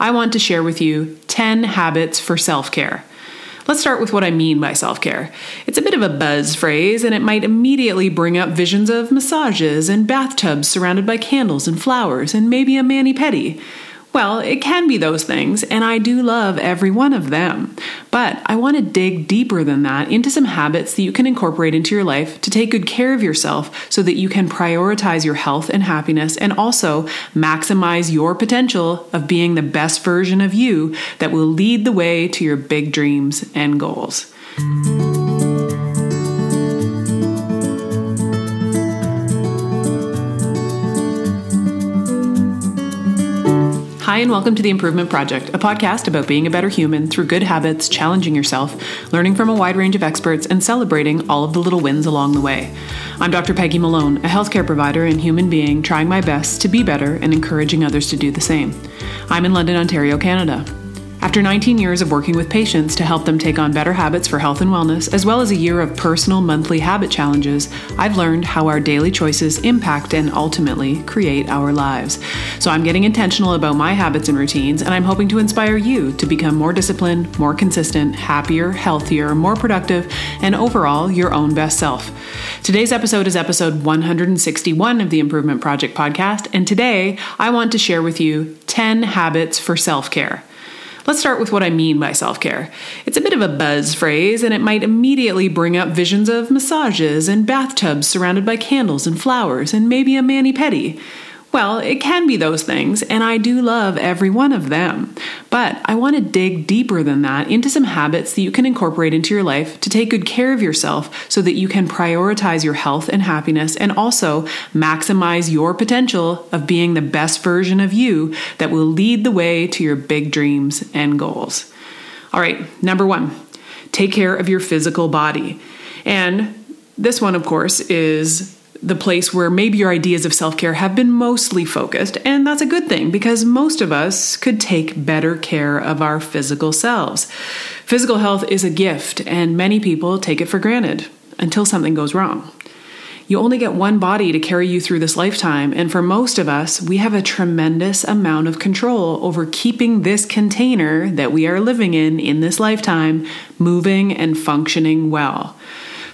I want to share with you 10 habits for self care. Let's start with what I mean by self care. It's a bit of a buzz phrase, and it might immediately bring up visions of massages and bathtubs surrounded by candles and flowers and maybe a mani pedi. Well, it can be those things, and I do love every one of them. But I want to dig deeper than that into some habits that you can incorporate into your life to take good care of yourself so that you can prioritize your health and happiness and also maximize your potential of being the best version of you that will lead the way to your big dreams and goals. Hi, and welcome to The Improvement Project, a podcast about being a better human through good habits, challenging yourself, learning from a wide range of experts, and celebrating all of the little wins along the way. I'm Dr. Peggy Malone, a healthcare provider and human being trying my best to be better and encouraging others to do the same. I'm in London, Ontario, Canada. After 19 years of working with patients to help them take on better habits for health and wellness, as well as a year of personal monthly habit challenges, I've learned how our daily choices impact and ultimately create our lives. So I'm getting intentional about my habits and routines, and I'm hoping to inspire you to become more disciplined, more consistent, happier, healthier, more productive, and overall your own best self. Today's episode is episode 161 of the Improvement Project podcast, and today I want to share with you 10 habits for self care. Let's start with what I mean by self care. It's a bit of a buzz phrase, and it might immediately bring up visions of massages and bathtubs surrounded by candles and flowers and maybe a mani pedi. Well, it can be those things, and I do love every one of them. But I want to dig deeper than that into some habits that you can incorporate into your life to take good care of yourself so that you can prioritize your health and happiness and also maximize your potential of being the best version of you that will lead the way to your big dreams and goals. All right, number one, take care of your physical body. And this one, of course, is the place where maybe your ideas of self care have been mostly focused, and that's a good thing because most of us could take better care of our physical selves. Physical health is a gift, and many people take it for granted until something goes wrong. You only get one body to carry you through this lifetime, and for most of us, we have a tremendous amount of control over keeping this container that we are living in in this lifetime moving and functioning well.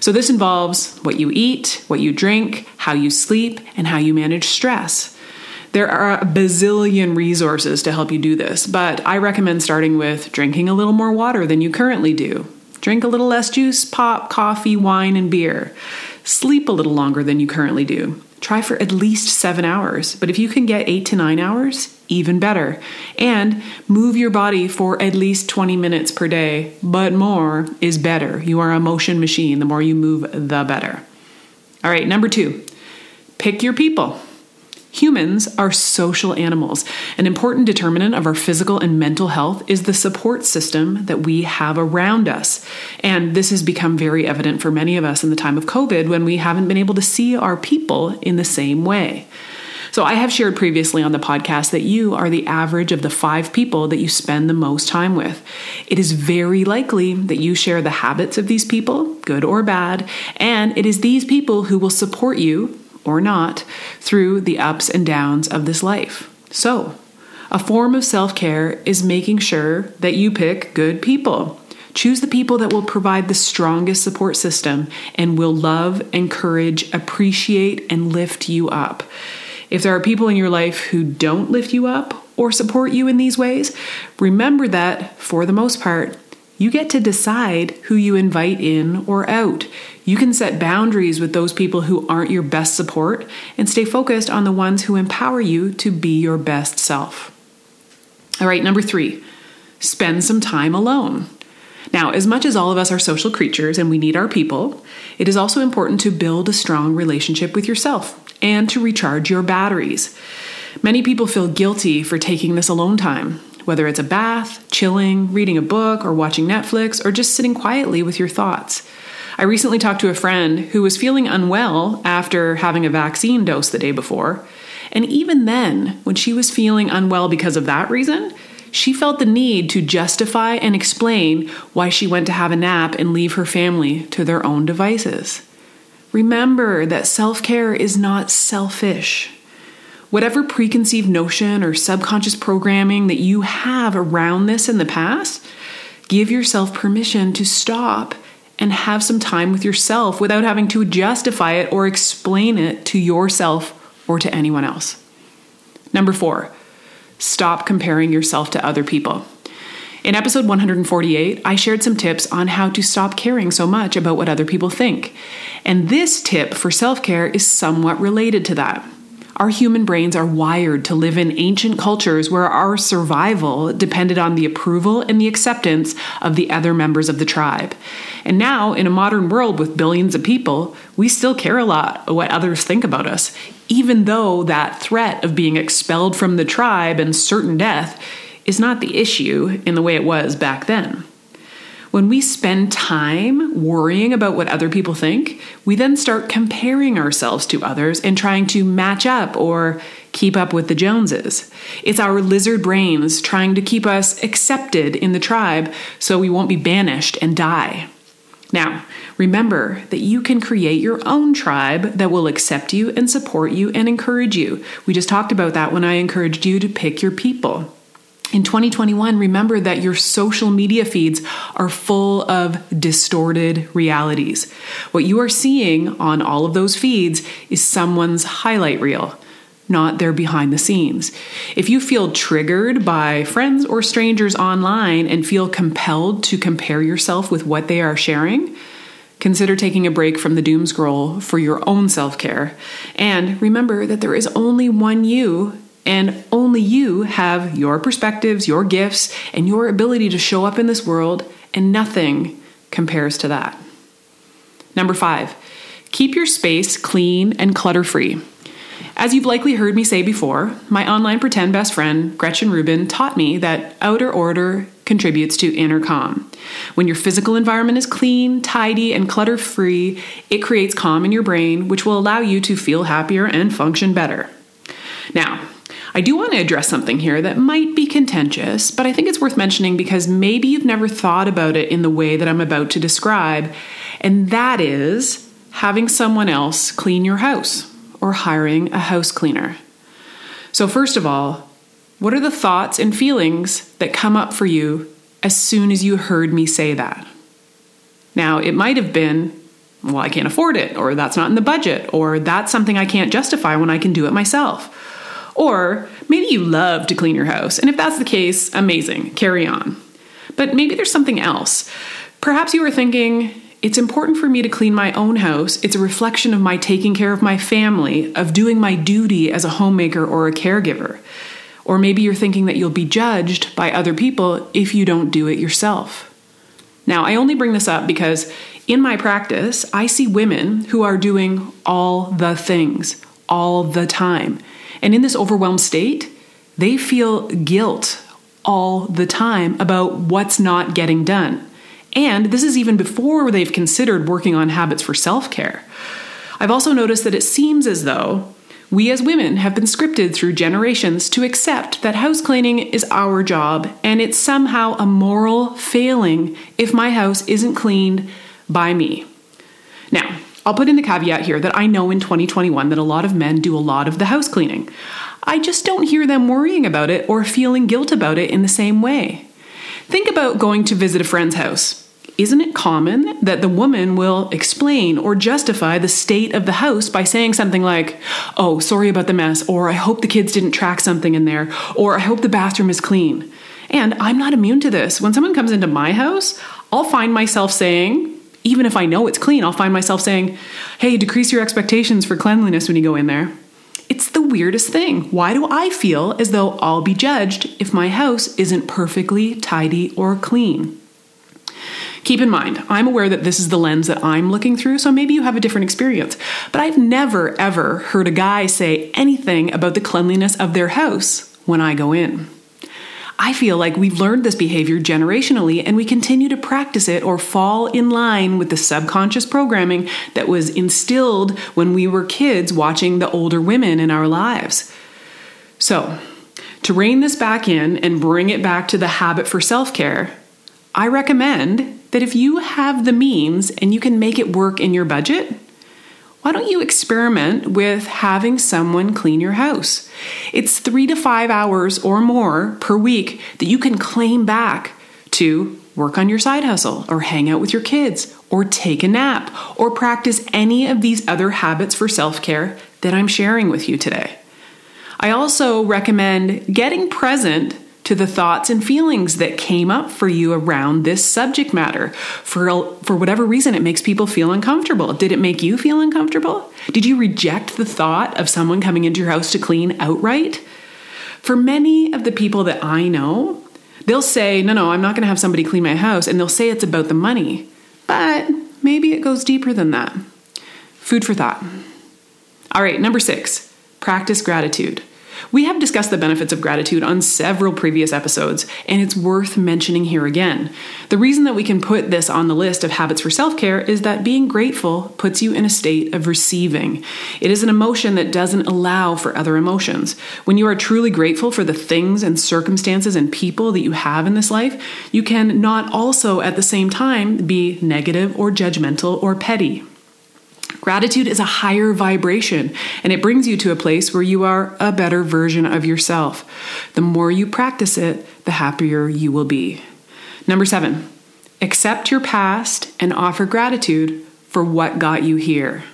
So, this involves what you eat, what you drink, how you sleep, and how you manage stress. There are a bazillion resources to help you do this, but I recommend starting with drinking a little more water than you currently do. Drink a little less juice, pop, coffee, wine, and beer. Sleep a little longer than you currently do. Try for at least seven hours, but if you can get eight to nine hours, even better. And move your body for at least 20 minutes per day, but more is better. You are a motion machine. The more you move, the better. All right, number two, pick your people. Humans are social animals. An important determinant of our physical and mental health is the support system that we have around us. And this has become very evident for many of us in the time of COVID when we haven't been able to see our people in the same way. So, I have shared previously on the podcast that you are the average of the five people that you spend the most time with. It is very likely that you share the habits of these people, good or bad, and it is these people who will support you, or not, through the ups and downs of this life. So, a form of self care is making sure that you pick good people. Choose the people that will provide the strongest support system and will love, encourage, appreciate, and lift you up. If there are people in your life who don't lift you up or support you in these ways, remember that, for the most part, you get to decide who you invite in or out. You can set boundaries with those people who aren't your best support and stay focused on the ones who empower you to be your best self. All right, number three, spend some time alone. Now, as much as all of us are social creatures and we need our people, it is also important to build a strong relationship with yourself and to recharge your batteries. Many people feel guilty for taking this alone time, whether it's a bath, chilling, reading a book, or watching Netflix, or just sitting quietly with your thoughts. I recently talked to a friend who was feeling unwell after having a vaccine dose the day before. And even then, when she was feeling unwell because of that reason, she felt the need to justify and explain why she went to have a nap and leave her family to their own devices. Remember that self care is not selfish. whatever preconceived notion or subconscious programming that you have around this in the past, give yourself permission to stop and have some time with yourself without having to justify it or explain it to yourself or to anyone else. Number four, stop comparing yourself to other people. In episode 148, I shared some tips on how to stop caring so much about what other people think. And this tip for self care is somewhat related to that. Our human brains are wired to live in ancient cultures where our survival depended on the approval and the acceptance of the other members of the tribe. And now, in a modern world with billions of people, we still care a lot what others think about us, even though that threat of being expelled from the tribe and certain death is not the issue in the way it was back then. When we spend time worrying about what other people think, we then start comparing ourselves to others and trying to match up or keep up with the Joneses. It's our lizard brains trying to keep us accepted in the tribe so we won't be banished and die. Now, remember that you can create your own tribe that will accept you and support you and encourage you. We just talked about that when I encouraged you to pick your people. In 2021, remember that your social media feeds are full of distorted realities. What you are seeing on all of those feeds is someone's highlight reel, not their behind the scenes. If you feel triggered by friends or strangers online and feel compelled to compare yourself with what they are sharing, Consider taking a break from the doom scroll for your own self care. And remember that there is only one you and only you have your perspectives, your gifts, and your ability to show up in this world, and nothing compares to that. Number five, keep your space clean and clutter free. As you've likely heard me say before, my online pretend best friend, Gretchen Rubin, taught me that outer order contributes to inner calm. When your physical environment is clean, tidy, and clutter free, it creates calm in your brain, which will allow you to feel happier and function better. Now, I do want to address something here that might be contentious, but I think it's worth mentioning because maybe you've never thought about it in the way that I'm about to describe, and that is having someone else clean your house or hiring a house cleaner. So, first of all, what are the thoughts and feelings that come up for you as soon as you heard me say that? Now, it might have been, well, I can't afford it, or that's not in the budget, or that's something I can't justify when I can do it myself. Or maybe you love to clean your house, and if that's the case, amazing, carry on. But maybe there's something else. Perhaps you were thinking, it's important for me to clean my own house. It's a reflection of my taking care of my family, of doing my duty as a homemaker or a caregiver. Or maybe you're thinking that you'll be judged by other people if you don't do it yourself. Now, I only bring this up because in my practice, I see women who are doing all the things all the time. And in this overwhelmed state, they feel guilt all the time about what's not getting done. And this is even before they've considered working on habits for self care. I've also noticed that it seems as though we as women have been scripted through generations to accept that house cleaning is our job and it's somehow a moral failing if my house isn't cleaned by me. Now, I'll put in the caveat here that I know in 2021 that a lot of men do a lot of the house cleaning. I just don't hear them worrying about it or feeling guilt about it in the same way. Think about going to visit a friend's house. Isn't it common that the woman will explain or justify the state of the house by saying something like, Oh, sorry about the mess, or I hope the kids didn't track something in there, or I hope the bathroom is clean? And I'm not immune to this. When someone comes into my house, I'll find myself saying, even if I know it's clean, I'll find myself saying, Hey, decrease your expectations for cleanliness when you go in there. It's the weirdest thing. Why do I feel as though I'll be judged if my house isn't perfectly tidy or clean? Keep in mind, I'm aware that this is the lens that I'm looking through, so maybe you have a different experience. But I've never, ever heard a guy say anything about the cleanliness of their house when I go in. I feel like we've learned this behavior generationally and we continue to practice it or fall in line with the subconscious programming that was instilled when we were kids watching the older women in our lives. So, to rein this back in and bring it back to the habit for self care, I recommend that if you have the means and you can make it work in your budget, why don't you experiment with having someone clean your house? It's three to five hours or more per week that you can claim back to work on your side hustle or hang out with your kids or take a nap or practice any of these other habits for self care that I'm sharing with you today. I also recommend getting present to the thoughts and feelings that came up for you around this subject matter. For, for whatever reason, it makes people feel uncomfortable. Did it make you feel uncomfortable? Did you reject the thought of someone coming into your house to clean outright? For many of the people that I know, they'll say, No, no, I'm not going to have somebody clean my house. And they'll say it's about the money. But maybe it goes deeper than that. Food for thought. All right, number six, practice gratitude. We have discussed the benefits of gratitude on several previous episodes, and it's worth mentioning here again. The reason that we can put this on the list of habits for self care is that being grateful puts you in a state of receiving. It is an emotion that doesn't allow for other emotions. When you are truly grateful for the things and circumstances and people that you have in this life, you can not also at the same time be negative or judgmental or petty. Gratitude is a higher vibration and it brings you to a place where you are a better version of yourself. The more you practice it, the happier you will be. Number seven, accept your past and offer gratitude for what got you here.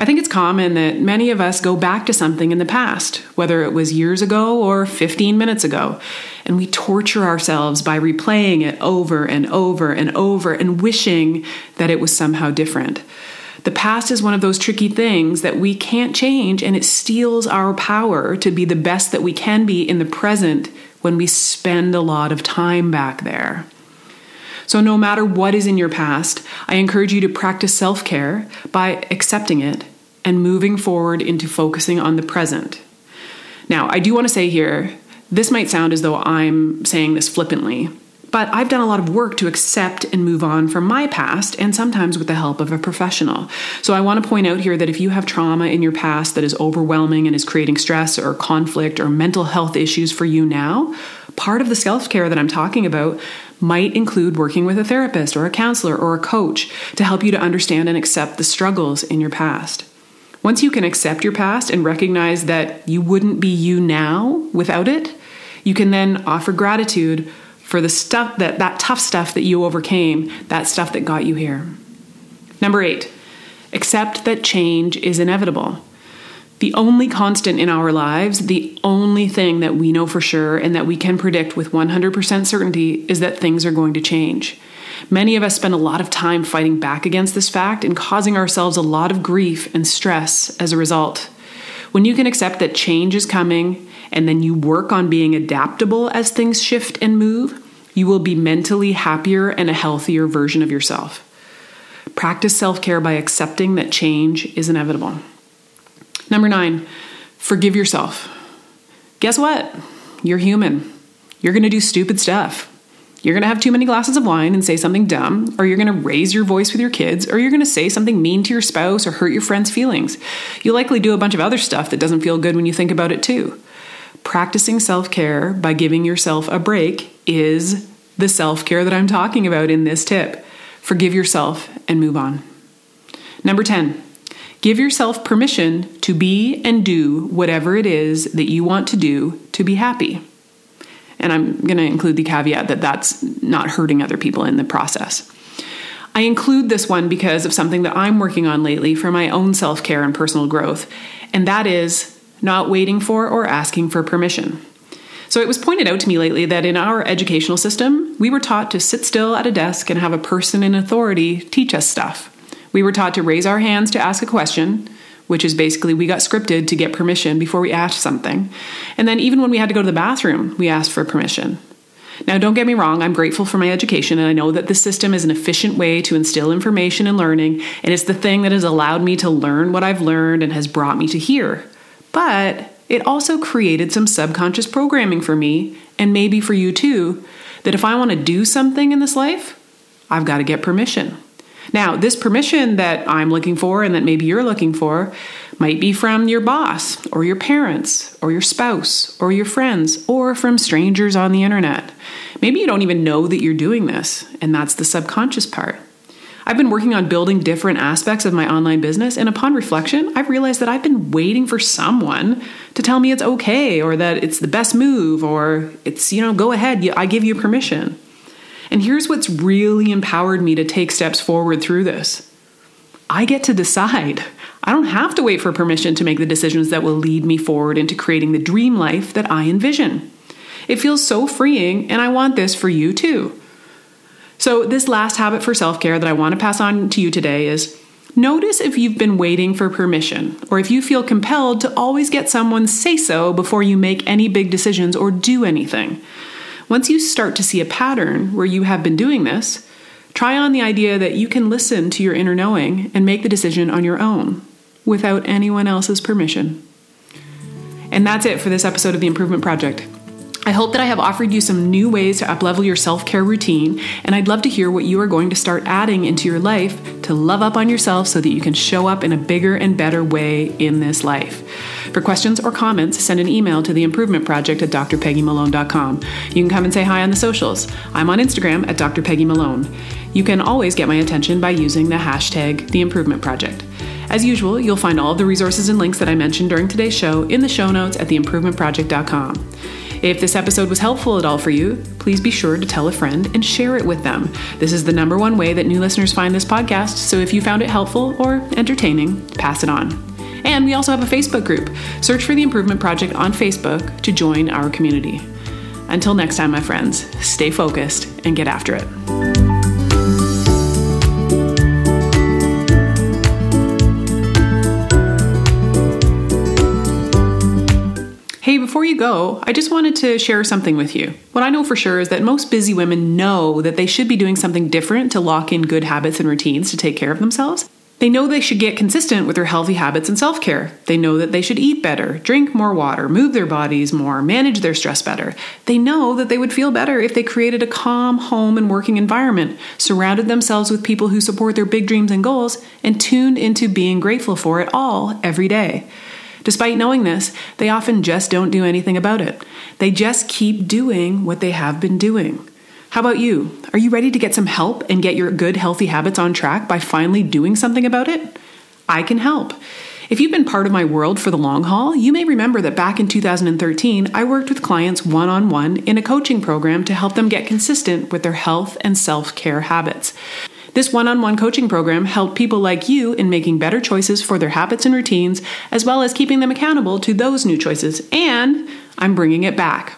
I think it's common that many of us go back to something in the past, whether it was years ago or 15 minutes ago, and we torture ourselves by replaying it over and over and over and wishing that it was somehow different. The past is one of those tricky things that we can't change, and it steals our power to be the best that we can be in the present when we spend a lot of time back there. So, no matter what is in your past, I encourage you to practice self care by accepting it and moving forward into focusing on the present. Now, I do want to say here this might sound as though I'm saying this flippantly, but I've done a lot of work to accept and move on from my past, and sometimes with the help of a professional. So I want to point out here that if you have trauma in your past that is overwhelming and is creating stress or conflict or mental health issues for you now, part of the self care that I'm talking about might include working with a therapist or a counselor or a coach to help you to understand and accept the struggles in your past. Once you can accept your past and recognize that you wouldn't be you now without it, you can then offer gratitude for the stuff that that tough stuff that you overcame, that stuff that got you here. Number 8. Accept that change is inevitable. The only constant in our lives, the only thing that we know for sure and that we can predict with 100% certainty is that things are going to change. Many of us spend a lot of time fighting back against this fact and causing ourselves a lot of grief and stress as a result. When you can accept that change is coming and then you work on being adaptable as things shift and move, you will be mentally happier and a healthier version of yourself. Practice self care by accepting that change is inevitable. Number nine, forgive yourself. Guess what? You're human. You're going to do stupid stuff. You're going to have too many glasses of wine and say something dumb, or you're going to raise your voice with your kids, or you're going to say something mean to your spouse or hurt your friend's feelings. You'll likely do a bunch of other stuff that doesn't feel good when you think about it, too. Practicing self care by giving yourself a break is the self care that I'm talking about in this tip. Forgive yourself and move on. Number 10, give yourself permission to be and do whatever it is that you want to do to be happy. And I'm going to include the caveat that that's not hurting other people in the process. I include this one because of something that I'm working on lately for my own self care and personal growth, and that is not waiting for or asking for permission. So it was pointed out to me lately that in our educational system, we were taught to sit still at a desk and have a person in authority teach us stuff. We were taught to raise our hands to ask a question, which is basically we got scripted to get permission before we asked something. And then even when we had to go to the bathroom, we asked for permission. Now, don't get me wrong, I'm grateful for my education, and I know that this system is an efficient way to instill information and learning, and it's the thing that has allowed me to learn what I've learned and has brought me to here. But it also created some subconscious programming for me, and maybe for you too, that if I want to do something in this life, I've got to get permission. Now, this permission that I'm looking for and that maybe you're looking for might be from your boss or your parents or your spouse or your friends or from strangers on the internet. Maybe you don't even know that you're doing this, and that's the subconscious part. I've been working on building different aspects of my online business, and upon reflection, I've realized that I've been waiting for someone to tell me it's okay or that it's the best move or it's, you know, go ahead, I give you permission. And here's what's really empowered me to take steps forward through this I get to decide. I don't have to wait for permission to make the decisions that will lead me forward into creating the dream life that I envision. It feels so freeing, and I want this for you too. So, this last habit for self care that I want to pass on to you today is notice if you've been waiting for permission, or if you feel compelled to always get someone's say so before you make any big decisions or do anything. Once you start to see a pattern where you have been doing this, try on the idea that you can listen to your inner knowing and make the decision on your own without anyone else's permission. And that's it for this episode of The Improvement Project. I hope that I have offered you some new ways to uplevel your self-care routine, and I'd love to hear what you are going to start adding into your life to love up on yourself so that you can show up in a bigger and better way in this life. For questions or comments, send an email to the Improvement Project at drpeggymalone.com. You can come and say hi on the socials. I'm on Instagram at drpeggymalone. You can always get my attention by using the hashtag the Improvement Project. As usual, you'll find all of the resources and links that I mentioned during today's show in the show notes at theimprovementproject.com. If this episode was helpful at all for you, please be sure to tell a friend and share it with them. This is the number one way that new listeners find this podcast, so if you found it helpful or entertaining, pass it on. And we also have a Facebook group. Search for the Improvement Project on Facebook to join our community. Until next time, my friends, stay focused and get after it. Hey, before you go, I just wanted to share something with you. What I know for sure is that most busy women know that they should be doing something different to lock in good habits and routines to take care of themselves. They know they should get consistent with their healthy habits and self care. They know that they should eat better, drink more water, move their bodies more, manage their stress better. They know that they would feel better if they created a calm home and working environment, surrounded themselves with people who support their big dreams and goals, and tuned into being grateful for it all every day. Despite knowing this, they often just don't do anything about it. They just keep doing what they have been doing. How about you? Are you ready to get some help and get your good, healthy habits on track by finally doing something about it? I can help. If you've been part of my world for the long haul, you may remember that back in 2013, I worked with clients one on one in a coaching program to help them get consistent with their health and self care habits. This one on one coaching program helped people like you in making better choices for their habits and routines, as well as keeping them accountable to those new choices. And I'm bringing it back.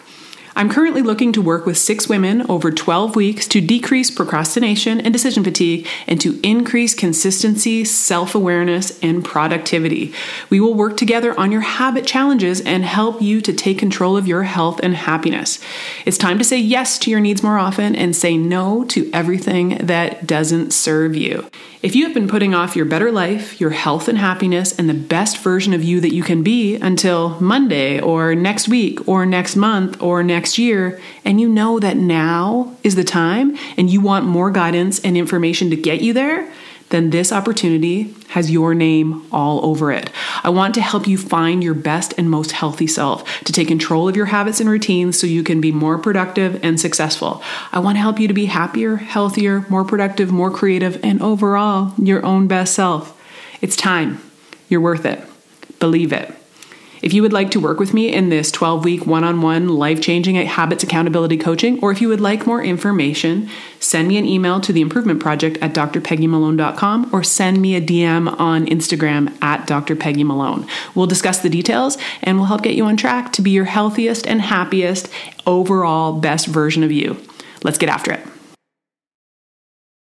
I'm currently looking to work with six women over 12 weeks to decrease procrastination and decision fatigue and to increase consistency, self awareness, and productivity. We will work together on your habit challenges and help you to take control of your health and happiness. It's time to say yes to your needs more often and say no to everything that doesn't serve you. If you have been putting off your better life, your health and happiness, and the best version of you that you can be until Monday or next week or next month or next year, and you know that now is the time and you want more guidance and information to get you there, then this opportunity has your name all over it. I want to help you find your best and most healthy self, to take control of your habits and routines so you can be more productive and successful. I want to help you to be happier, healthier, more productive, more creative, and overall your own best self. It's time. You're worth it. Believe it. If you would like to work with me in this 12 week one on one life changing habits accountability coaching, or if you would like more information, send me an email to the improvement project at drpeggymalone.com or send me a DM on Instagram at drpeggymalone. We'll discuss the details and we'll help get you on track to be your healthiest and happiest overall best version of you. Let's get after it.